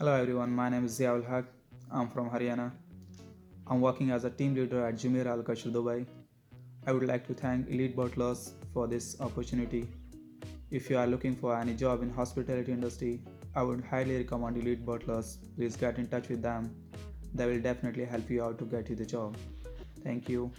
Hello everyone, my name is Ziaul Haque. I'm from Haryana. I'm working as a team leader at Jumeirah Al Qasr Dubai. I would like to thank Elite Butlers for this opportunity. If you are looking for any job in hospitality industry, I would highly recommend Elite Butlers. Please get in touch with them. They will definitely help you out to get you the job. Thank you.